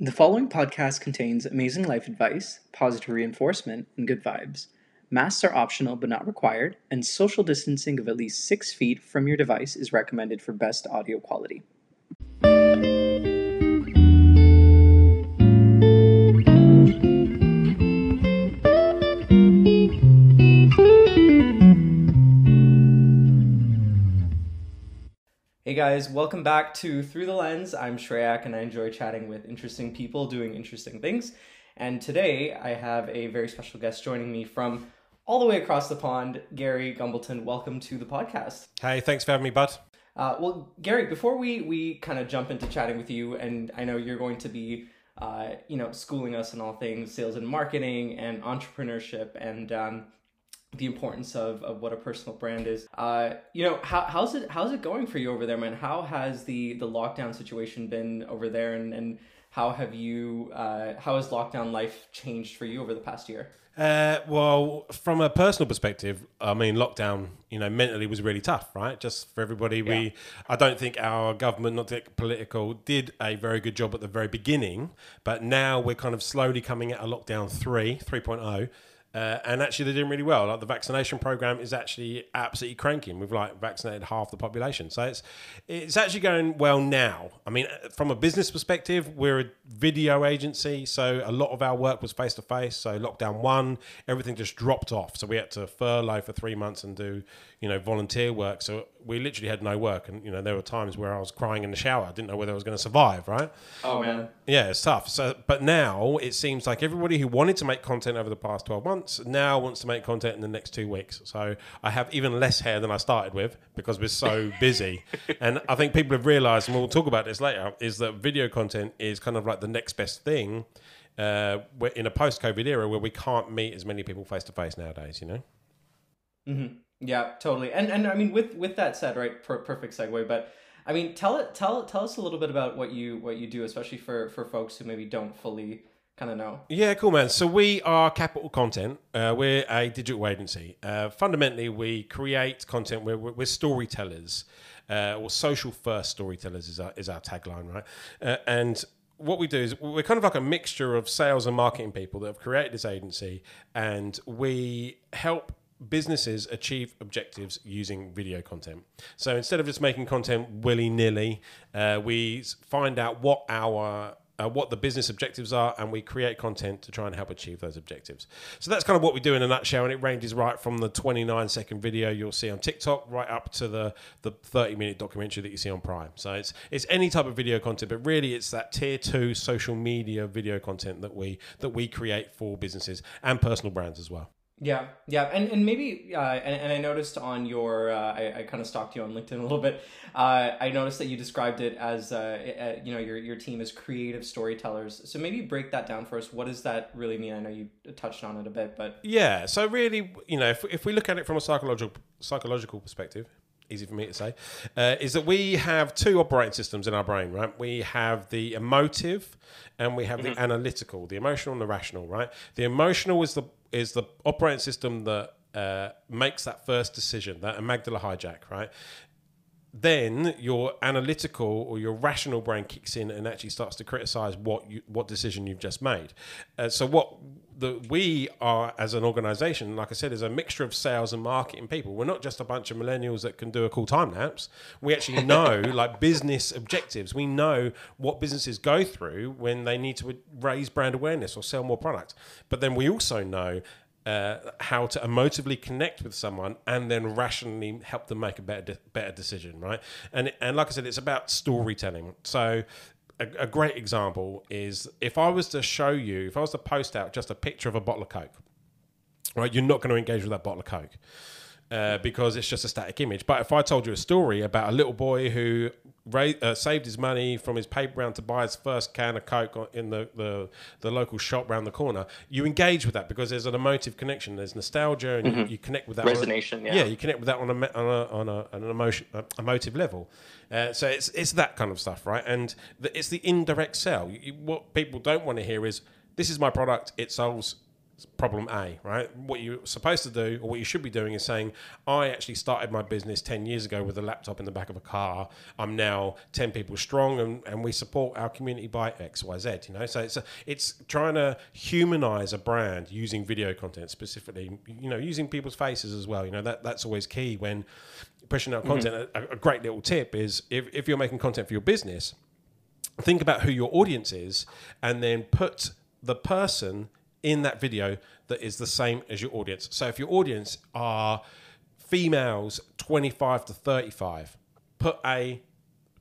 The following podcast contains amazing life advice, positive reinforcement, and good vibes. Masks are optional but not required, and social distancing of at least six feet from your device is recommended for best audio quality. Guys, welcome back to Through the Lens. I'm Shreyak and I enjoy chatting with interesting people doing interesting things. And today I have a very special guest joining me from all the way across the pond, Gary Gumbleton. Welcome to the podcast. Hey, thanks for having me, bud. Uh, well, Gary, before we, we kind of jump into chatting with you, and I know you're going to be, uh, you know, schooling us in all things sales and marketing and entrepreneurship and um, the importance of, of what a personal brand is. Uh, you know, how, how's it how's it going for you over there, man? How has the the lockdown situation been over there, and, and how have you uh, how has lockdown life changed for you over the past year? Uh, well, from a personal perspective, I mean, lockdown, you know, mentally was really tough, right? Just for everybody. Yeah. We, I don't think our government, not to get political, did a very good job at the very beginning, but now we're kind of slowly coming out of lockdown 3, 3.0 uh, and actually, they're doing really well. Like the vaccination program is actually absolutely cranking. We've like vaccinated half the population, so it's it's actually going well now. I mean, from a business perspective, we're a video agency, so a lot of our work was face to face. So lockdown one, everything just dropped off. So we had to furlough for three months and do you know volunteer work. So we literally had no work, and you know there were times where I was crying in the shower. I didn't know whether I was going to survive. Right? Oh man. Yeah, it's tough. So, but now it seems like everybody who wanted to make content over the past twelve months now wants to make content in the next two weeks. So I have even less hair than I started with because we're so busy. and I think people have realised, and we'll talk about this later, is that video content is kind of like the next best thing. Uh, in a post-COVID era where we can't meet as many people face to face nowadays, you know. Mm-hmm. Yeah, totally. And and I mean, with with that said, right, per- perfect segue. But I mean, tell it tell tell us a little bit about what you what you do, especially for for folks who maybe don't fully kind of know. Yeah, cool, man. So we are Capital Content. Uh, we're a digital agency. Uh, fundamentally, we create content. We're, we're storytellers, uh, or social first storytellers is our, is our tagline, right? Uh, and what we do is we're kind of like a mixture of sales and marketing people that have created this agency, and we help businesses achieve objectives using video content. So instead of just making content willy nilly, uh, we find out what our uh, what the business objectives are, and we create content to try and help achieve those objectives. So that's kind of what we do in a nutshell, and it ranges right from the 29 second video you'll see on TikTok right up to the the 30 minute documentary that you see on Prime. So it's it's any type of video content, but really it's that tier two social media video content that we that we create for businesses and personal brands as well. Yeah, yeah, and and maybe uh, and, and I noticed on your uh, I, I kind of stalked you on LinkedIn a little bit. Uh, I noticed that you described it as uh, uh, you know your your team is creative storytellers. So maybe break that down for us. What does that really mean? I know you touched on it a bit, but yeah. So really, you know, if if we look at it from a psychological psychological perspective, easy for me to say, uh, is that we have two operating systems in our brain, right? We have the emotive and we have mm-hmm. the analytical, the emotional and the rational, right? The emotional is the is the operating system that uh, makes that first decision, that amygdala hijack, right? Then your analytical or your rational brain kicks in and actually starts to criticize what you, what decision you've just made. Uh, so what the, we are as an organization, like I said, is a mixture of sales and marketing people. We're not just a bunch of millennials that can do a cool time lapse. We actually know like business objectives. We know what businesses go through when they need to raise brand awareness or sell more product. But then we also know uh, how to emotively connect with someone and then rationally help them make a better de- better decision, right? And and like I said, it's about storytelling. So. A, a great example is if I was to show you, if I was to post out just a picture of a bottle of Coke, right? You're not going to engage with that bottle of Coke. Uh, because it's just a static image. But if I told you a story about a little boy who uh, saved his money from his paper round to buy his first can of Coke in the, the, the local shop round the corner, you engage with that because there's an emotive connection. There's nostalgia, and mm-hmm. you, you, connect with that. Resonation, a, yeah. Yeah, you connect with that on a on a, on, a, an emotion uh, emotive level. Uh, so it's it's that kind of stuff, right? And the, it's the indirect sell. You, what people don't want to hear is this is my product. It solves problem A, right? What you're supposed to do, or what you should be doing, is saying, I actually started my business 10 years ago with a laptop in the back of a car. I'm now 10 people strong, and, and we support our community by X, Y, Z. You know, so it's a, it's trying to humanize a brand using video content specifically. You know, using people's faces as well. You know, that that's always key when pushing out content. Mm-hmm. A, a great little tip is if, if you're making content for your business, think about who your audience is, and then put the person in that video that is the same as your audience. So if your audience are females 25 to 35, put a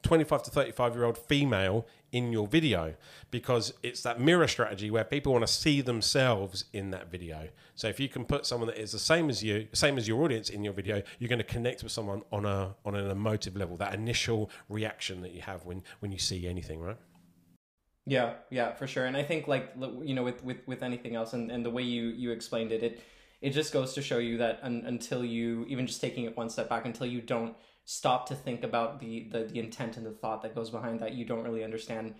25 to 35 year old female in your video because it's that mirror strategy where people want to see themselves in that video. So if you can put someone that is the same as you, same as your audience in your video, you're going to connect with someone on a on an emotive level, that initial reaction that you have when when you see anything, right? Yeah, yeah, for sure. And I think like you know with with with anything else and, and the way you you explained it, it it just goes to show you that un, until you even just taking it one step back until you don't stop to think about the, the the intent and the thought that goes behind that, you don't really understand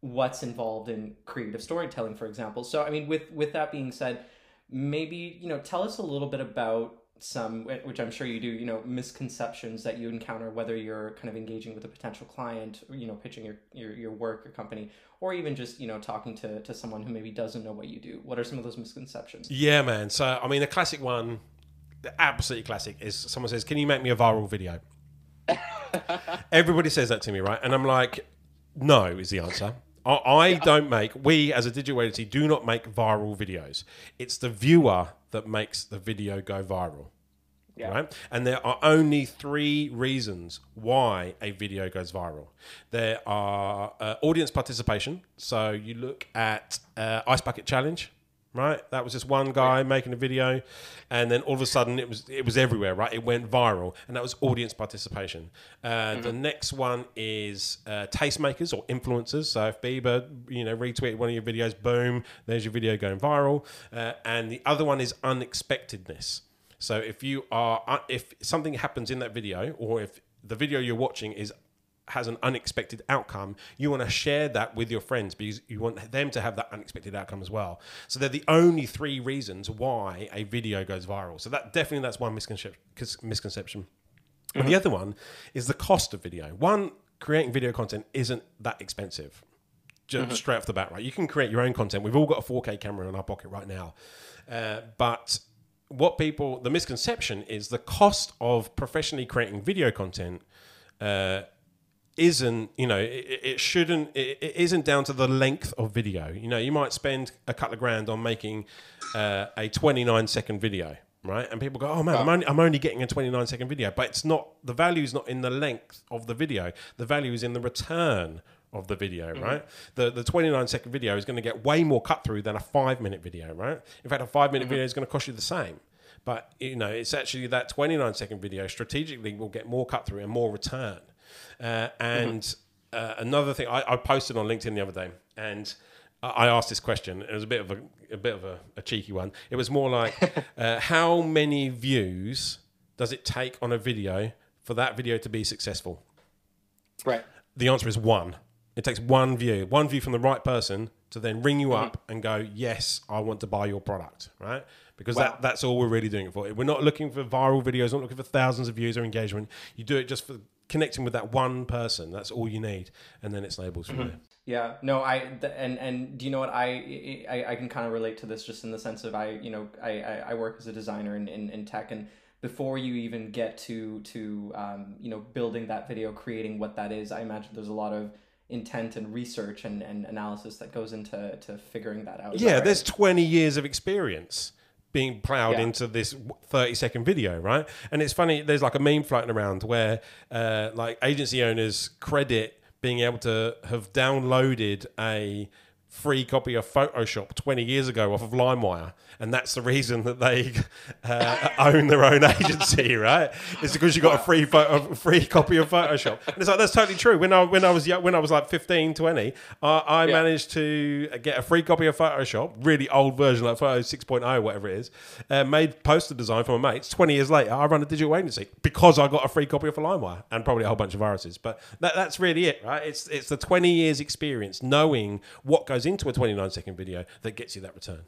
what's involved in creative storytelling, for example. So I mean with with that being said, maybe, you know, tell us a little bit about some which i'm sure you do you know misconceptions that you encounter whether you're kind of engaging with a potential client or, you know pitching your, your your work your company or even just you know talking to to someone who maybe doesn't know what you do. What are some of those misconceptions? Yeah man. So i mean the classic one the absolutely classic is someone says can you make me a viral video? Everybody says that to me right? And i'm like no is the answer I, I don't make we as a digital agency do not make viral videos it's the viewer that makes the video go viral. Yeah. Right? And there are only three reasons why a video goes viral. There are uh, audience participation. So you look at uh, Ice Bucket Challenge, right? That was just one guy making a video, and then all of a sudden it was it was everywhere, right? It went viral, and that was audience participation. Uh, mm-hmm. The next one is uh, tastemakers or influencers. So if Bieber, you know, retweeted one of your videos, boom, there's your video going viral. Uh, and the other one is unexpectedness. So if you are uh, if something happens in that video, or if the video you're watching is has an unexpected outcome, you want to share that with your friends because you want them to have that unexpected outcome as well. So they're the only three reasons why a video goes viral. So that definitely that's one misconception. Misconception. Mm-hmm. And the other one is the cost of video. One, creating video content isn't that expensive. Just mm-hmm. straight off the bat, right? You can create your own content. We've all got a 4K camera in our pocket right now, uh, but what people the misconception is the cost of professionally creating video content uh, isn't you know it, it shouldn't it, it isn't down to the length of video you know you might spend a couple of grand on making uh, a 29 second video right and people go oh man I'm, only, I'm only getting a 29 second video but it's not the value is not in the length of the video the value is in the return of the video, mm-hmm. right? The the 29 second video is going to get way more cut through than a five minute video, right? In fact, a five minute mm-hmm. video is going to cost you the same. But you know, it's actually that 29 second video strategically will get more cut through and more return. Uh, and mm-hmm. uh, another thing, I, I, posted on LinkedIn the other day, and I asked this question. It was a bit of a, a bit of a, a cheeky one. It was more like, uh, how many views does it take on a video for that video to be successful? Right. The answer is one. It takes one view, one view from the right person to then ring you mm-hmm. up and go, yes, I want to buy your product, right? Because wow. that, that's all we're really doing it for. We're not looking for viral videos, We're not looking for thousands of views or engagement. You do it just for connecting with that one person. That's all you need, and then it snowballs from mm-hmm. there. Yeah, no, I and and do you know what I I, I can kind of relate to this just in the sense of I you know I I, work as a designer in, in, in tech and before you even get to to um, you know building that video, creating what that is, I imagine there's a lot of intent and research and, and analysis that goes into to figuring that out. Yeah, right? there's 20 years of experience being plowed yeah. into this 30 second video, right? And it's funny, there's like a meme floating around where uh, like agency owners credit being able to have downloaded a free copy of Photoshop 20 years ago off of LimeWire. And that's the reason that they uh, own their own agency, right? It's because you got a free photo, free copy of Photoshop. And it's like, that's totally true. When I, when I was young, when I was like 15, 20, uh, I yeah. managed to get a free copy of Photoshop, really old version, like Photo 6.0, whatever it is, uh, made poster design for my mates. 20 years later, I run a digital agency because I got a free copy of LimeWire and probably a whole bunch of viruses. But that, that's really it, right? It's, it's the 20 years experience knowing what goes goes into a 29 second video that gets you that return.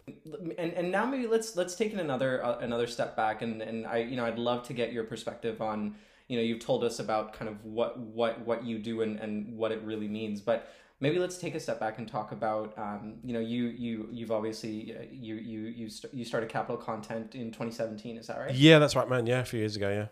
and and now maybe let's let's take it another uh, another step back and and I you know I'd love to get your perspective on you know you've told us about kind of what what what you do and and what it really means but maybe let's take a step back and talk about um, you know you you you've obviously uh, you you you st- you started capital content in 2017 is that right Yeah, that's right, man. Yeah, a few years ago. Yeah,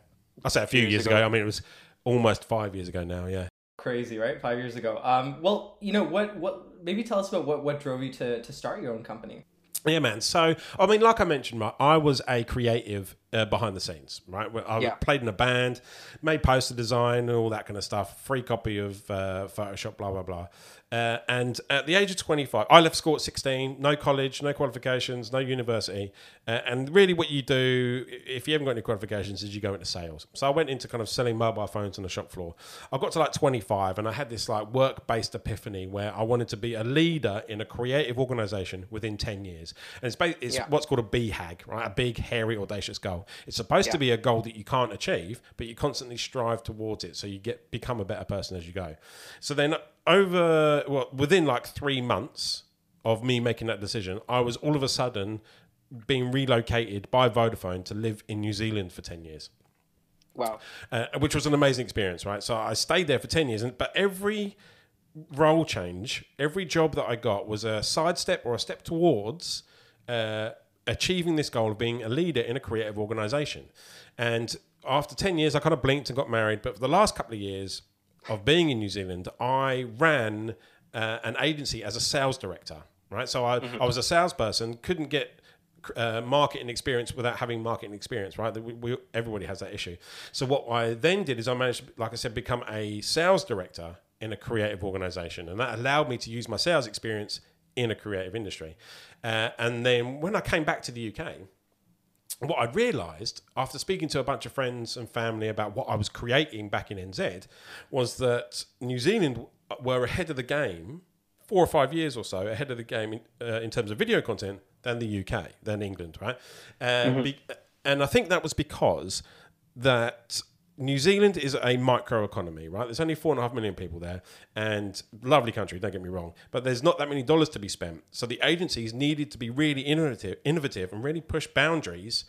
I say a few Years years ago. ago. I mean, it was almost five years ago now. Yeah. crazy right five years ago um well you know what what maybe tell us about what what drove you to to start your own company Yeah, man. So, I mean, like I mentioned, right, I was a creative uh, behind the scenes, right? I Yeah. played in a band, made poster design and all that kind of stuff, free copy of uh, Photoshop, blah, blah, blah. Uh, and at the age of 25, I left school at 16, no college, no qualifications, no university. Uh, and really, what you do, if you haven't got any qualifications, is you go into sales. So I went into kind of selling mobile phones on the shop floor. I got to like 25 and I had this like work based epiphany where I wanted to be a leader in a creative organization within 10 years. And it's, ba- it's Yeah. what's called a BHAG, right? A big, hairy, audacious goal. It's supposed to be a goal that you can't achieve, but you constantly strive towards it. So you get become a better person as you go. So then over, well, within like three months of me making that decision, I was all of a sudden being relocated by Vodafone to live in New Zealand for 10 years wow uh, which was an amazing experience, right? So I stayed there for 10 years, and, but every role change, every job that I got was a sidestep or a step towards uh, achieving this goal of being a leader in a creative organization. And after 10 years, I kind of blinked and got married. But for the last couple of years of being in New Zealand, I ran uh, an agency as a sales director, right? So I, I was a salesperson, couldn't get uh, marketing experience without having marketing experience, right? We, we, everybody has that issue. So what I then did is I managed, like I said, become a sales director in a creative organization, and that allowed me to use my sales experience in a creative industry. Uh, and then when I came back to the UK, what I realised after speaking to a bunch of friends and family about what I was creating back in NZ was that New Zealand were ahead of the game, four or five years or so ahead of the game in, uh, in terms of video content than the UK, than England, right? Uh, be, and I think that was because that New Zealand is a microeconomy, right? There's only four and a half million people there, and lovely country. Don't get me wrong, but there's not that many dollars to be spent. So the agencies needed to be really innovative, innovative, and really push boundaries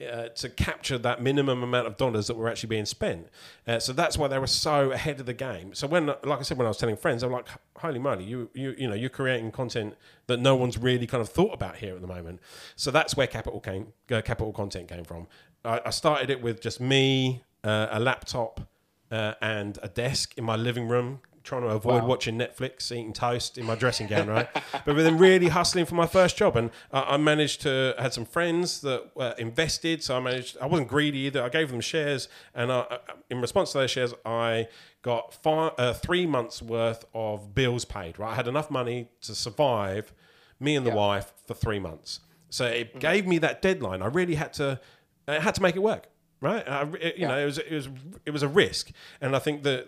uh, to capture that minimum amount of dollars that were actually being spent. Uh, so that's why they were so ahead of the game. So when, like I said, when I was telling friends, I'm like, "Holy moly, you you you know, you're creating content that no one's really kind of thought about here at the moment." So that's where capital came, uh, capital content came from. I, I started it with just me uh, a laptop uh, and a desk in my living room, trying to avoid Wow. watching Netflix, eating toast in my dressing gown, right? but then really hustling for my first job, and I, I managed to I had some friends that uh, invested, so I managed. I wasn't greedy either. I gave them shares, and I, in response to those shares, I got five, uh, three months worth of bills paid. Right, I had enough money to survive me and the Yeah. wife for three months. So it gave me that deadline. I really had to, I had to make it work, right? I, it- you know, it was it was it was a risk, and I think that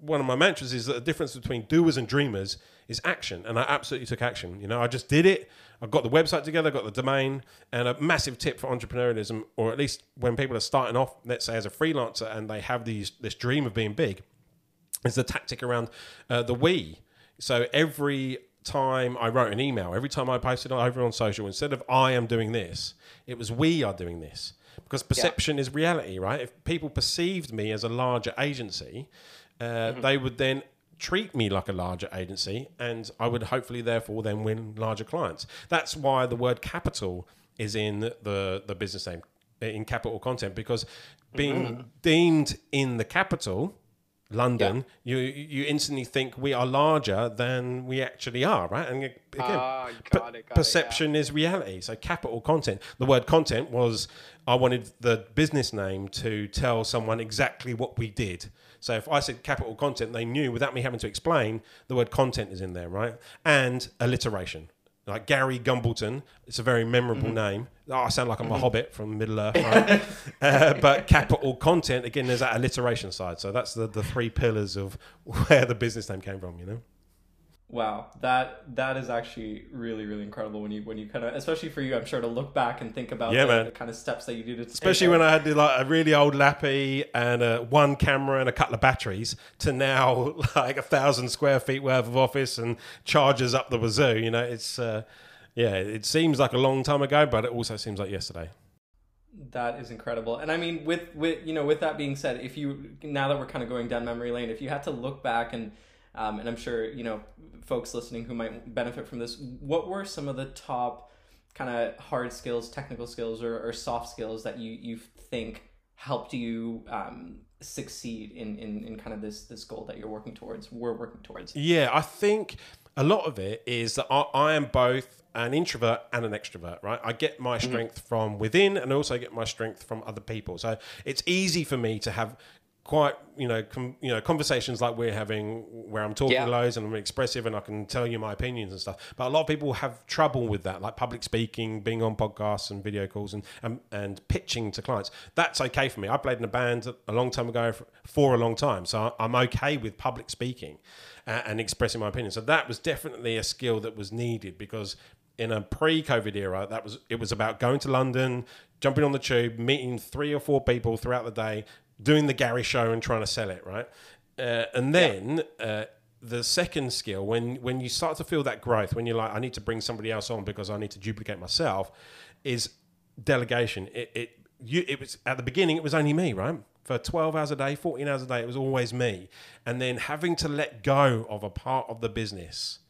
one of my mantras is that the difference between doers and dreamers is action, and I absolutely took action. You know, I just did it. I got the website together, got the domain, and a massive tip for entrepreneurialism, or at least when people are starting off, let's say as a freelancer, and they have these this dream of being big, is the tactic around uh, the we. So every time I wrote an email, every time I posted over on social, instead of I am doing this, it was we are doing this. Because perception is reality, right? If people perceived me as a larger agency, uh, they would then treat me like a larger agency, and I would hopefully, therefore, then win larger clients. That's why the word capital is in the the business name in capital content because being deemed in the capital London, you you instantly think we are larger than we actually are, right? And again, Ah, per- it, got it, yeah. perception is reality. So capital content. The word content was I wanted the business name to tell someone exactly what we did. So if I said capital content, they knew without me having to explain. The word content is in there, right? And alliteration. Like Gary Gumbleton, it's a very memorable Mm-hmm. name. Oh, I sound like I'm a hobbit from Middle Earth, right? uh, but capital content again. There's that alliteration side. So that's the, the three pillars of where the business name came from. You know. Wow, that that is actually really really incredible when you when you kind of especially for you I'm sure to look back and think about Yeah, the, the kind of steps that you did to Especially when I had the, like a really old lappy and uh, one camera and a couple of batteries to now like a thousand square feet worth of office and chargers up the wazoo. You know, it's uh, yeah, it seems like a long time ago, but it also seems like yesterday. That is incredible. And I mean with with you know with that being said, if you now that we're kind of going down memory lane, if you had to look back and um, and I'm sure you know folks listening who might benefit from this, what were some of the top kind of hard skills, technical skills, or, or soft skills that you you think helped you um, succeed in, in in kind of this this goal that you're working towards? We're working towards. Yeah, I think a lot of it is that I, I am both an introvert and an extrovert, right? I get my strength from within and also get my strength from other people. So it's easy for me to have quite, you know, com, you know, conversations like we're having where I'm talking Yeah. loads and I'm expressive and I can tell you my opinions and stuff. But a lot of people have trouble with that, like public speaking, being on podcasts and video calls and and, and pitching to clients. That's okay for me. I played in a band a long time ago for, for a long time, so I'm okay with public speaking uh, and expressing my opinion. So that was definitely a skill that was needed because in a pre-COVID era, that was it was about going to London, jumping on the tube, meeting three or four people throughout the day, doing the Gary show and trying to sell it, right? Uh, and then uh, the second skill, when when you start to feel that growth, when you're like, I need to bring somebody else on because I need to duplicate myself, is delegation. It it you it was at the beginning it was only me, right? For 12 hours a day, 14 hours a day, it was always me. And then having to let go of a part of the business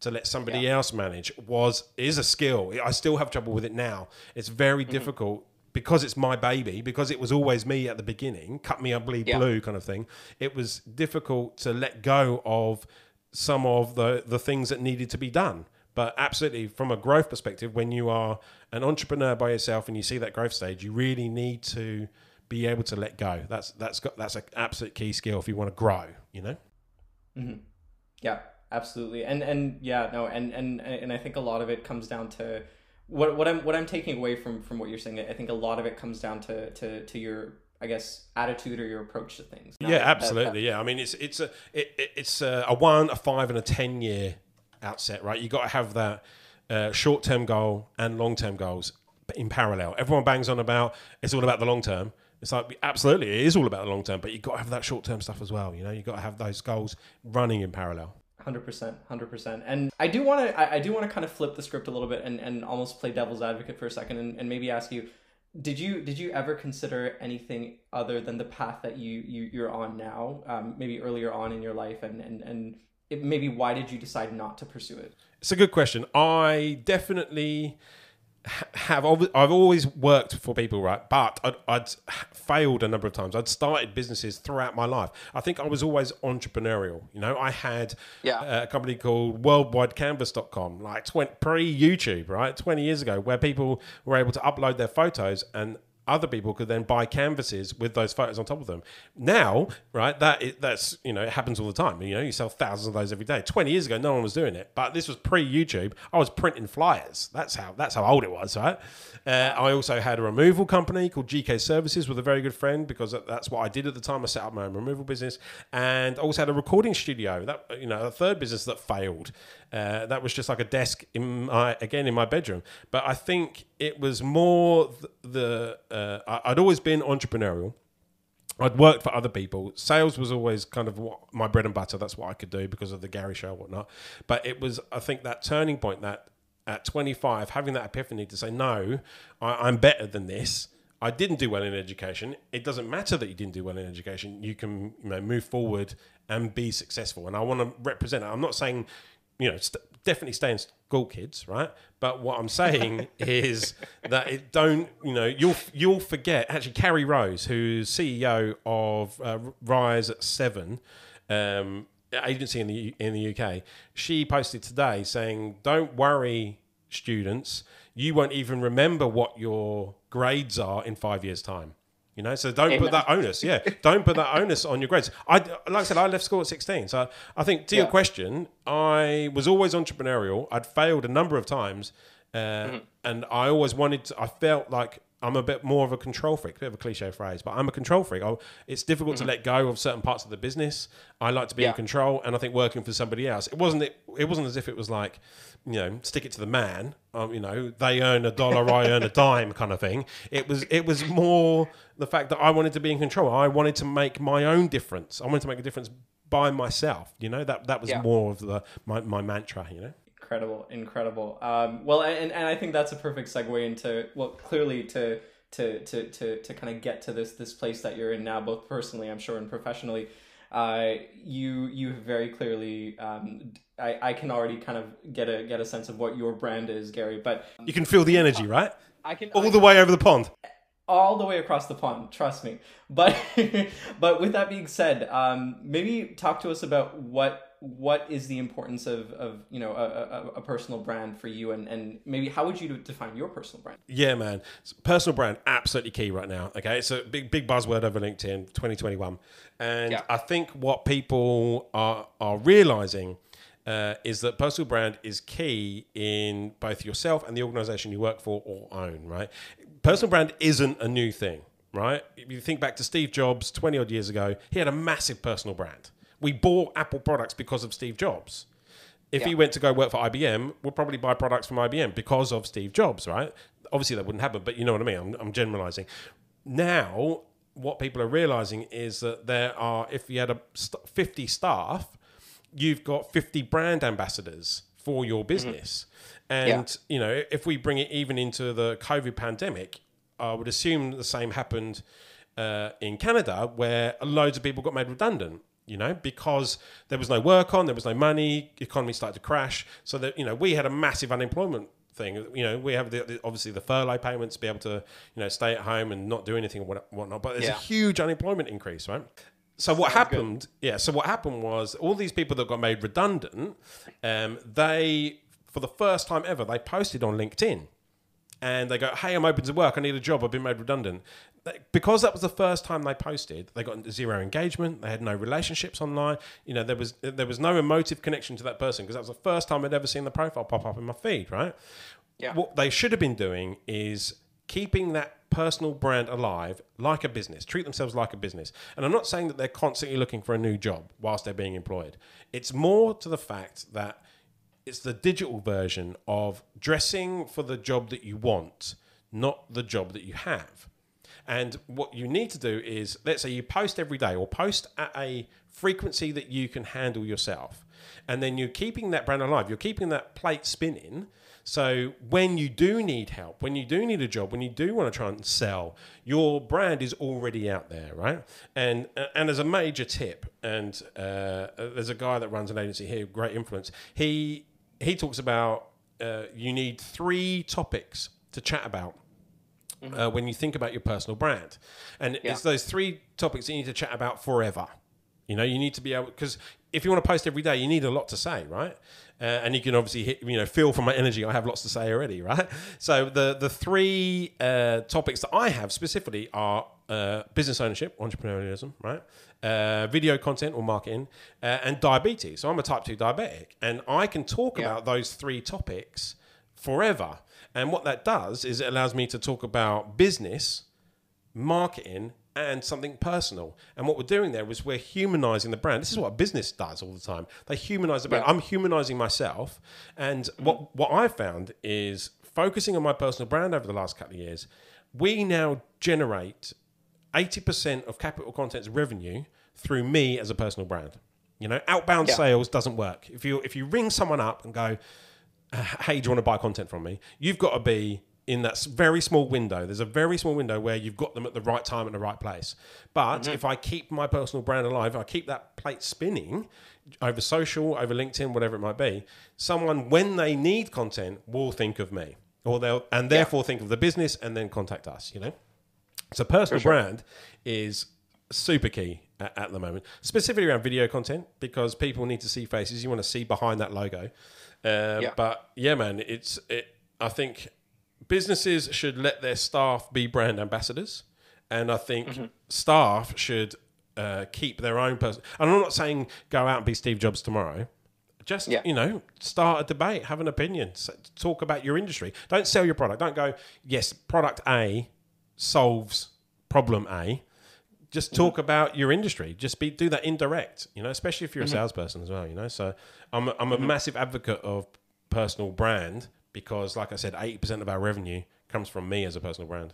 to let somebody else manage was is a skill. I still have trouble with it now. It's very difficult because it's my baby, because it was always me at the beginning, cut me, ugly Yeah. blue kind of thing. It was difficult to let go of some of the the things that needed to be done. But absolutely, from a growth perspective, when you are an entrepreneur by yourself and you see that growth stage, you really need to be able to let go. That's that's got that's an absolute key skill if you want to grow. You know. Mm-hmm. Yeah, absolutely. And and yeah, no, and and and I think a lot of it comes down to what what I'm what I'm taking away from from what you're saying. I think a lot of it comes down to to to your I guess attitude or your approach to things. Yeah, that- that- absolutely. Yeah, I mean, it's it's a it, it- it's a, a one, a five, and a ten year outset, right? You got to have that uh, short term goal and long term goals in parallel. Everyone bangs on about it's all about the long term. It's like absolutely, it is all about the long term, but you have got to have that short term stuff as well. You know, you have got to have those goals running in parallel. Hundred percent, hundred percent. And I do want to, I, I do want to kind of flip the script a little bit and, and almost play devil's advocate for a second, and, and maybe ask you, did you did you ever consider anything other than the path that you, you you're on now? Um, maybe earlier on in your life, and and and it, maybe why did you decide not to pursue it? It's a good question. I definitely have. I've always worked for people, right? But I'd, I'd failed a number of times. I'd started businesses throughout my life. I think I was always entrepreneurial. You know, I had Yeah. uh, a company called worldwidecanvas.com, like pre YouTube, right? 20 years ago, where people were able to upload their photos and other people could then buy canvases with those photos on top of them. Now, right, that is, that's you know it happens all the time. You know, you sell thousands of those every day. Twenty years ago, no one was doing it, but this was pre YouTube. I was printing flyers. That's how that's how old it was, right? Uh, I also had a removal company called GK Services with a very good friend because that's what I did at the time. I set up my own removal business, and I also had a recording studio. That you know, a third business that failed. Uh, that was just like a desk in my again in my bedroom. But I think it was more the, the uh, I'd always been entrepreneurial. I'd worked for other people. Sales was always kind of what, my bread and butter. That's what I could do because of the Gary show and whatnot. But it was, I think, that turning point that at 25, having that epiphany to say, no, I, I'm better than this. I didn't do well in education. It doesn't matter that you didn't do well in education. You can you know, move forward and be successful. And I want to represent. I'm not saying, you know, st- definitely stay in school, kids, right? But what I'm saying is that it don't, you know, you'll you'll forget. Actually, Carrie Rose, who's CEO of uh, Rise at Seven. Um, agency in the in the UK, she posted today saying, "Don't worry, students. You won't even remember what your grades are in five years' time." You know, so don't put that onus. Yeah, don't put that onus on your grades. I like I said, I left school at sixteen. So I think to your question, I was always entrepreneurial. I'd failed a number of times, uh, and I always wanted. To, I felt like I'm a bit more of a control freak, a bit of a cliche phrase, but I'm a control freak. I, it's difficult to let go of certain parts of the business. I like to be in control, and I think working for somebody else, it wasn't it, it wasn't as if it was like, you know, stick it to the man. Um, you know, they earn a dollar, I earn a dime, kind of thing. It was it was more the fact that I wanted to be in control. I wanted to make my own difference. I wanted to make a difference by myself. You know, that that was Yeah. more of the my, my mantra. You know. Incredible, incredible. Um, well, and, and I think that's a perfect segue into well, clearly to to to to to kind of get to this this place that you're in now, both personally, I'm sure, and professionally. Uh, you you have very clearly. Um, I, I can already kind of get a get a sense of what your brand is, Gary. But You can feel the energy, right? I can All the way over the pond. all the way across the pond trust me but but with that being said um, maybe talk to us about what what is the importance of, of you know a, a, a personal brand for you and, and maybe how would you define your personal brand Yeah, man. Personal brand, absolutely key right now. Okay. It's a big, big buzzword over LinkedIn 2021. And Yeah. I think what people are, are realizing uh, is that personal brand is key in both yourself and the organization you work for or own, right? Personal brand isn't a new thing, right? If you think back to Steve Jobs 20 odd years ago, he had a massive personal brand. We bought Apple products because of Steve Jobs. If he went to go work for IBM, we'll probably buy products from IBM because of Steve Jobs, right? Obviously, that wouldn't happen, but you know what I mean. I'm, I'm generalizing. Now, what people are realizing is that there are, if you had a st- 50 staff, you've got 50 brand ambassadors for your business. And, you know, if we bring it even into the COVID pandemic, I would assume the same happened uh, in Canada, where loads of people got made redundant. You know, because there was no work on, there was no money, economy started to crash. So that you know, we had a massive unemployment thing. You know, we have the, the obviously the furlough payments to be able to you know stay at home and not do anything and what- whatnot. But there's Yeah. a huge unemployment increase, right? So what happened? Yeah. So what happened was all these people that got made redundant, um, they for the first time ever they posted on LinkedIn and they go, "Hey, I'm open to work. I need a job. I've been made redundant." Because that was the first time they posted, they got zero engagement. They had no relationships online. You know, there was there was no emotive connection to that person because that was the first time I'd ever seen the profile pop up in my feed. Right? Yeah. What they should have been doing is keeping that personal brand alive like a business. Treat themselves like a business. And I'm not saying that they're constantly looking for a new job whilst they're being employed. It's more to the fact that it's the digital version of dressing for the job that you want, not the job that you have. And what you need to do is, let's say you post every day or post at a frequency that you can handle yourself. And then you're keeping that brand alive, you're keeping that plate spinning. So when you do need help, when you do need a job, when you do want to try and sell, your brand is already out there, right? And and as a major tip, and uh, there's a guy that runs an agency here, great influence. He he talks about uh, you need three topics to chat about uh, when you think about your personal brand. And Yeah. it's those three topics that you need to chat about forever. You know, you need to be able because if you want to post every day, you need a lot to say, right? Uh, and you can obviously hit, you know, feel from my energy. I have lots to say already, right? So the the three uh, topics that I have specifically are uh, business ownership, entrepreneurialism, right? Uh, video content or marketing, uh, and diabetes. So I'm a type two diabetic, and I can talk Yeah. about those three topics forever. And what that does is it allows me to talk about business, marketing, and something personal. And what we're doing there is we're humanizing the brand. This is what a business does all the time. They humanize the brand. Yeah. I'm humanizing myself. And what, what I've found is focusing on my personal brand over the last couple of years, we now generate 80% of capital content's revenue through me as a personal brand. You know, outbound Yeah. sales doesn't work. If you if you ring someone up and go, hey, do you want to buy content from me? You've got to be in that very small window. There's a very small window where you've got them at the right time and the right place. But mm-hmm. if I keep my personal brand alive, I keep that plate spinning over social, over LinkedIn, whatever it might be, someone when they need content will think of me, or they'll and therefore think of the business and then contact us. You know. So personal sure. brand is super key at, at the moment, specifically around video content because people need to see faces. You want to see behind that logo. Uh, Yeah. But yeah, man, it's it. I think businesses should let their staff be brand ambassadors, and I think Mm-hmm. staff should uh, keep their own person. And I'm not saying go out and be Steve Jobs tomorrow. Just Yeah. you know, start a debate, have an opinion, talk about your industry. Don't sell your product. Don't go, yes, product A solves problem A. Just talk about your industry. Just be do that indirect, you know, especially if you're a salesperson as well, you know. So I'm a, I'm a massive advocate of personal brand because, like I said, eighty percent of our revenue comes from me as a personal brand.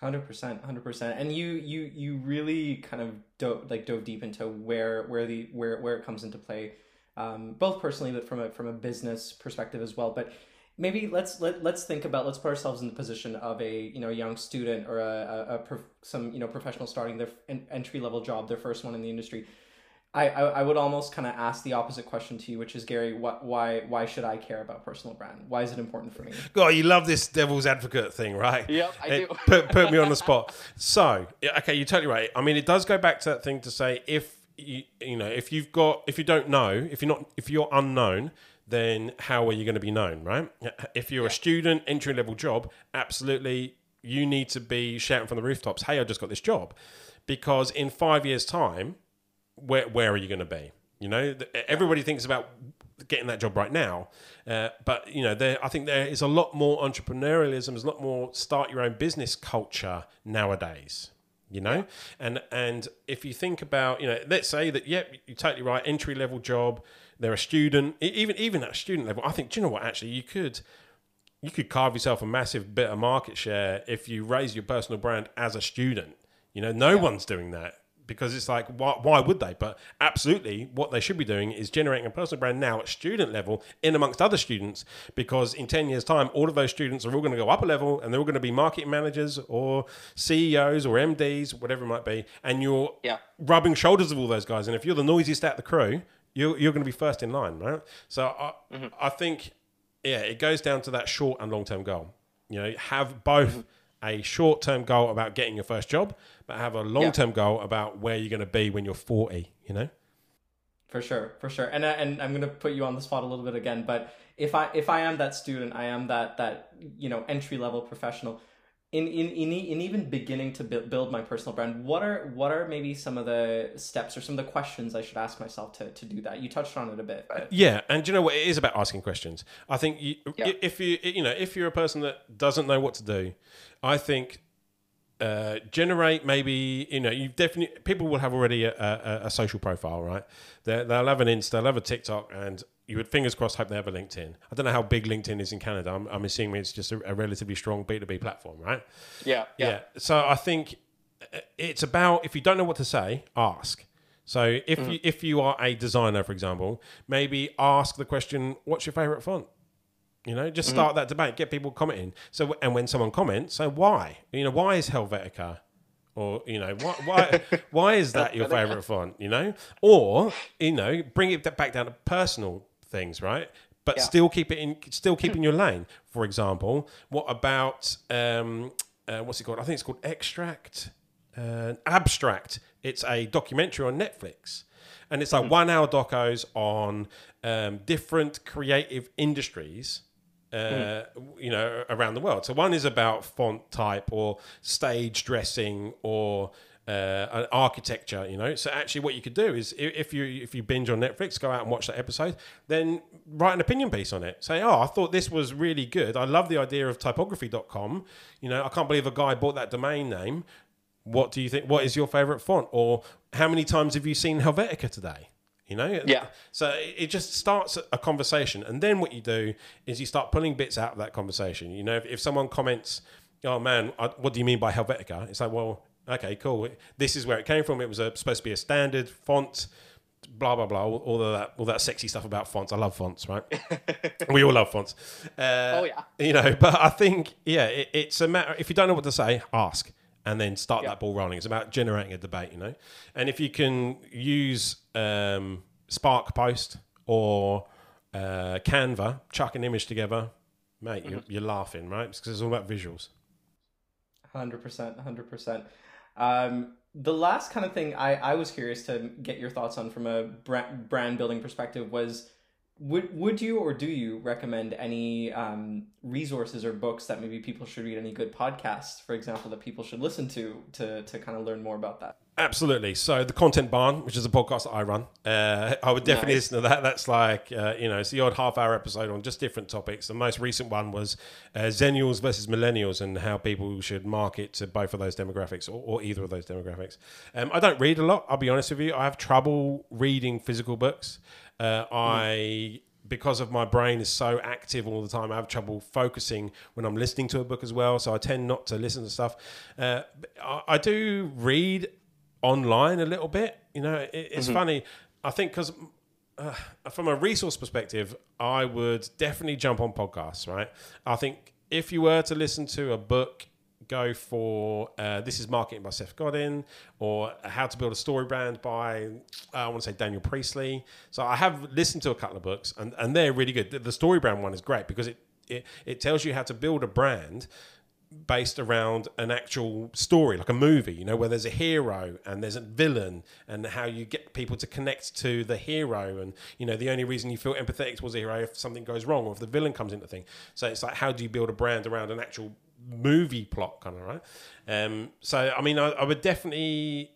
Hundred percent, hundred percent. And you, you, you really kind of dove like dove deep into where where the where where it comes into play, um, both personally, but from a from a business perspective as well. But maybe let's let let's think about let's put ourselves in the position of a you know young student or a, a, a prof, some you know professional starting their entry level job, their first one in the industry. I, I, I would almost kind of ask the opposite question to you, which is Gary, what, why why should I care about personal brand? Why is it important for me? God, you love this devil's advocate thing, right? Yep, I It do. put, put me on the spot. So, okay, you're totally right. I mean, it does go back to that thing to say if you you know if you've got if you don't know if you're not if you're unknown, then how are you going to be known, right? If you're a student, entry level job, absolutely, you need to be shouting from the rooftops, "Hey, I just got this job," because in five years' time, where where are you going to be? You know, everybody thinks about getting that job right now, uh, but you know, there I think there is a lot more entrepreneurialism, there's a lot more start your own business culture nowadays. You know, and and if you think about, you know, let's say that, yep, you're totally right, entry level job, they're a student, even even at student level, I think, do you know what? Actually, you could you could carve yourself a massive bit of market share if you raise your personal brand as a student. You know, no one's doing that because it's like, why, why would they? But absolutely, what they should be doing is generating a personal brand now at student level in amongst other students because in 10 years' time, all of those students are all going to go up a level and they're all going to be marketing managers or CEOs or MDs, whatever it might be. And you're Yeah. rubbing shoulders with all those guys. And if you're the noisiest out the crew, you're, you're going to be first in line, right? So I, mm-hmm. I think, yeah, it goes down to that short and long term goal. You know, have both mm-hmm. a short term goal about getting your first job, but have a long term goal about where you're going to be when you're 40, you know? For sure, for sure. And I- and I'm gonna put you on the spot a little bit again, but if I if I am that student, I am that that you know entry level professional. In, in, in, in even beginning to build, build my personal brand, what are what are maybe some of the steps or some of the questions I should ask myself to, to do that? You touched on it a bit. But Yeah, and you know what? It is about asking questions. I think you, Yeah. if you you know if you're a person that doesn't know what to do, I think uh, generate maybe you know you've definitely people will have already a, a, a social profile, right? They're, they'll have an Insta, they'll have a TikTok, and you would fingers crossed hope they have a LinkedIn. I don't know how big LinkedIn is in Canada. I'm, I'm assuming it's just a, a relatively strong B two B platform, right? Yeah, yeah, Yeah. So I think uh, it's about if you don't know what to say, ask. So if you if you are a designer, for example, maybe ask the question, "What's your favorite font?" You know, just start that debate, get people commenting. So and when someone comments, say why. You know, why is Helvetica? Or you know why why why is that your favorite font? You know, or you know bring it back down to personal things, right? But Yeah. still keep it in, still keep in your lane. For example, what about um, uh, what's it called? I think it's called Extract, uh, Abstract. It's a documentary on Netflix, and it's like one hour docos on um, different creative industries uh, you know, around the world. So one is about font type or stage dressing or uh, an architecture. You know, so actually, what you could do is if you if you binge on Netflix, go out and watch that episode, then write an opinion piece on it. Say, oh, I thought this was really good. I love the idea of typography.com. You know, I can't believe a guy bought that domain name. What do you think? What is your favorite font? Or how many times have you seen Helvetica today? You know, Yeah. so it it just starts a conversation, and then what you do is you start pulling bits out of that conversation. You know, if, if someone comments, "Oh man, I, what do you mean by Helvetica?" It's like, well, okay, cool. This is where it came from. It was a, supposed to be a standard font. Blah blah blah. All, all of that, all that sexy stuff about fonts. I love fonts, right? we all love fonts. Uh, Oh, yeah. You know, but I think yeah, it, it's a matter. If you don't know what to say, ask and then start Yeah. that ball rolling. It's about generating a debate, you know. And if you can use um, Spark Post or uh, Canva, chuck an image together, mate, you're, you're laughing, right? Because it's all about visuals. Hundred percent, hundred percent. Um, the last kind of thing I, I was curious to get your thoughts on from a brand, brand building perspective was would would you or do you recommend any um, resources or books that maybe people should read? Any good podcasts, for example, that people should listen to to to kind of learn more about that? Absolutely. So the Content Barn, which is a podcast that I run, uh, I would definitely Nice. listen to that. That's like uh, you know, it's the odd half-hour episode on just different topics. The most recent one was uh, Zennials versus Millennials and how people should market to both of those demographics or, or either of those demographics. Um, I don't read a lot. I'll be honest with you. I have trouble reading physical books. Uh, I because of my brain is so active all the time, I have trouble focusing when I'm listening to a book as well. So I tend not to listen to stuff. Uh, I, I do read online a little bit. You know, it, it's funny. I think because uh, from a resource perspective, I would definitely jump on podcasts. Right. I think if you were to listen to a book. Go for uh, this is marketing by Seth Godin, or how to build a story brand by uh, I want to say Daniel Priestley. So I have listened to a couple of books, and, and they're really good. The, the story brand one is great because it, it it tells you how to build a brand based around an actual story, like a movie, you know, where there's a hero and there's a villain, and how you get people to connect to the hero. And, you know, the only reason you feel empathetic towards the hero if something goes wrong or if the villain comes into the thing. So it's like, how do you build a brand around an actual movie plot, kind of, right? Um, so, I mean, I, I would definitely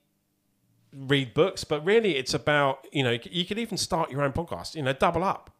read books, but really it's about, you know, you could even start your own podcast, you know, double up.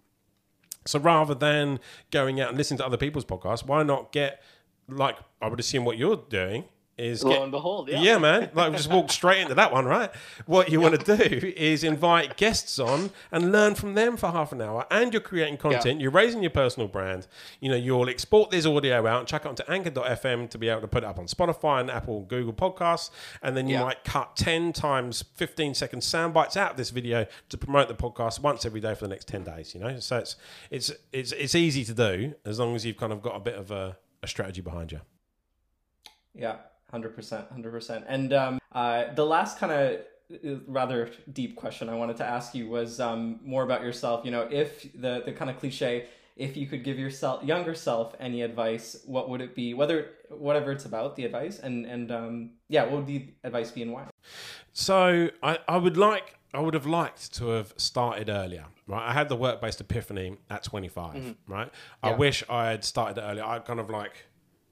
So rather than going out and listening to other people's podcasts, why not get like I would assume what you're doing is Lo get, and behold, yeah. yeah, man. Like just walk straight into that one, right? What you want to do is invite guests on and learn from them for half an hour. And you're creating content. You're raising your personal brand. You know, you'll export this audio out and chuck it onto Anchor.fm to be able to put it up on Spotify and Apple, Google Podcasts. And then you Yeah. might cut ten times fifteen second sound bites out of this video to promote the podcast once every day for the next ten days. You know, so it's it's it's it's easy to do as long as you've kind of got a bit of a, a strategy behind you. Yeah, hundred percent, hundred percent. And um, uh, the last kind of rather deep question I wanted to ask you was um, more about yourself. You know, if the the kind of cliche, if you could give yourself younger self any advice, what would it be? Whether whatever it's about, the advice, and and um, yeah, what would the advice be and why? So I, I would like I would have liked to have started earlier. Right, I had the work based epiphany at 25. Right, I Yeah. wish I had started earlier. I kind of like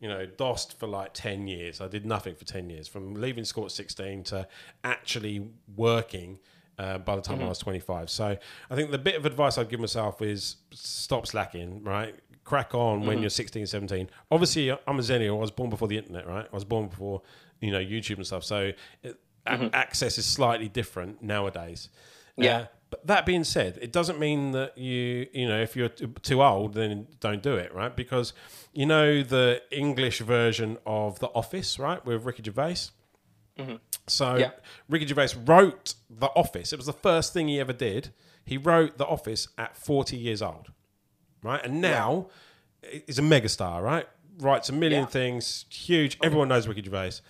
you know DOSed for like 10 years. I did nothing for 10 years from leaving school at 16 to actually working. Uh, by the time I was 25. So I think the bit of advice I'd give myself is stop slacking, right? Crack on when you're 16, 17. Obviously, I'm a Xennial. I was born before the internet, right? I was born before, you know, YouTube and stuff. So it, a- access is slightly different nowadays. Yeah. Uh, but that being said, it doesn't mean that you, you know, if you're too old, then don't do it, right? Because you know the English version of The Office, right, with Ricky Gervais. So Yeah. Ricky Gervais wrote The Office. It was the first thing he ever did. He wrote The Office at 40 years old, right? And now he's a megastar, right? Writes a million Yeah. things, huge. Everyone knows Ricky Gervais.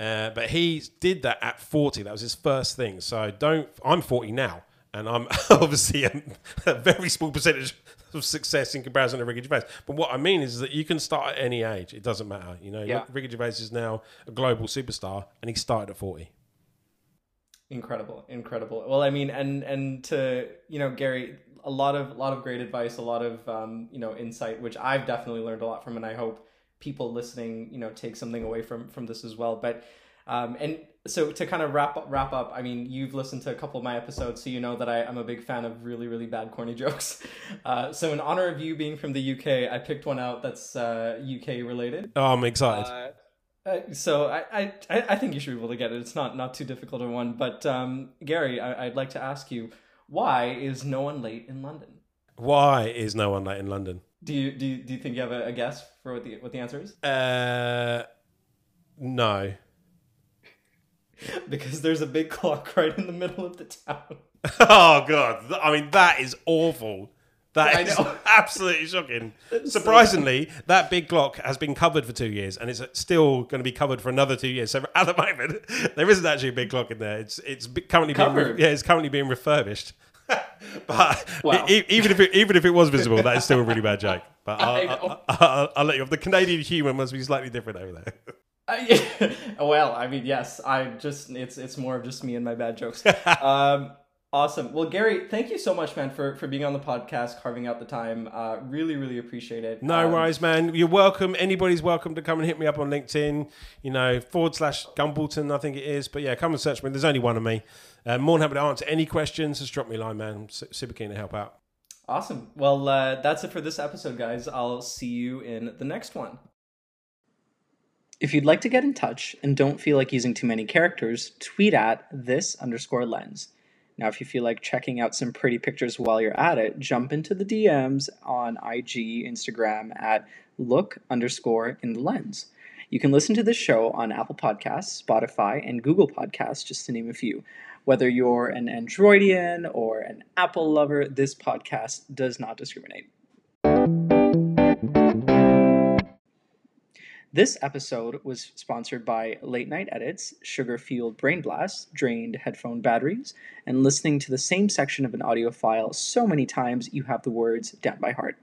Uh, but he did that at 40. That was his first thing. So don't. I'm 40 now, and I'm obviously a, a very small percentage of success in comparison to Ricky Gervais. But what I mean is that you can start at any age. It doesn't matter. You know, Yeah. Ricky Gervais is now a global superstar, and he started at 40. Incredible, incredible. Well, I mean, and and to you know, Gary, a lot of a lot of great advice, a lot of um, you know insight, which I've definitely learned a lot from, and I hope people listening, you know, take something away from from this as well. But um, and so to kind of wrap up, wrap up, I mean, you've listened to a couple of my episodes, so you know that I, I'm a big fan of really, really bad corny jokes. Uh, so in honor of you being from the UK, I picked one out that's uh, UK related. Oh, I'm excited. Uh, Uh, so I, I I I think you should be able to get it. It's not not too difficult a one. But um, Gary, I, I'd like to ask you, why is no one late in London? Why is no one late in London? Do you do you, do you think you have a, a guess for what the what the answer is? Uh, no. Because there's a big clock right in the middle of the town. Oh god! I mean, that is awful. That is absolutely shocking. Surprisingly, that big clock has been covered for two years, and it's uh, still going to be covered for another two years. So at the moment, there isn't actually a big clock in there. It's it's currently being yeah, it's currently being refurbished. but Wow. e- even if it, even if it was visible, that is still a really bad joke. But I'll. I'll, I'll, I'll let you off. The Canadian humour must be slightly different over there. Uh, well, I mean, yes. I just it's it's more of just me and my bad jokes. um, Awesome. Well, Gary, thank you so much, man, for, for being on the podcast, carving out the time. Uh, really, really appreciate it. No Um, worries, man. You're welcome. Anybody's welcome to come and hit me up on LinkedIn. You know, forward slash Gumbleton, I think it is. But yeah, come and search me. There's only one of me. Uh, more than happy to answer any questions. Just drop me a line, man. I'm super keen to help out. Awesome. Well, uh, that's it for this episode, guys. I'll see you in the next one. If you'd like to get in touch and don't feel like using too many characters, tweet at this underscore lens. Now, if you feel like checking out some pretty pictures while you're at it, jump into the DMs on IG, Instagram at look underscore in the lens. You can listen to this show on Apple Podcasts, Spotify, and Google Podcasts, just to name a few. Whether you're an Androidian or an Apple lover, this podcast does not discriminate. This episode was sponsored by Late Night Edits, Sugar Fueled Brain Blast, Drained Headphone Batteries, and listening to the same section of an audio file so many times you have the words down by heart.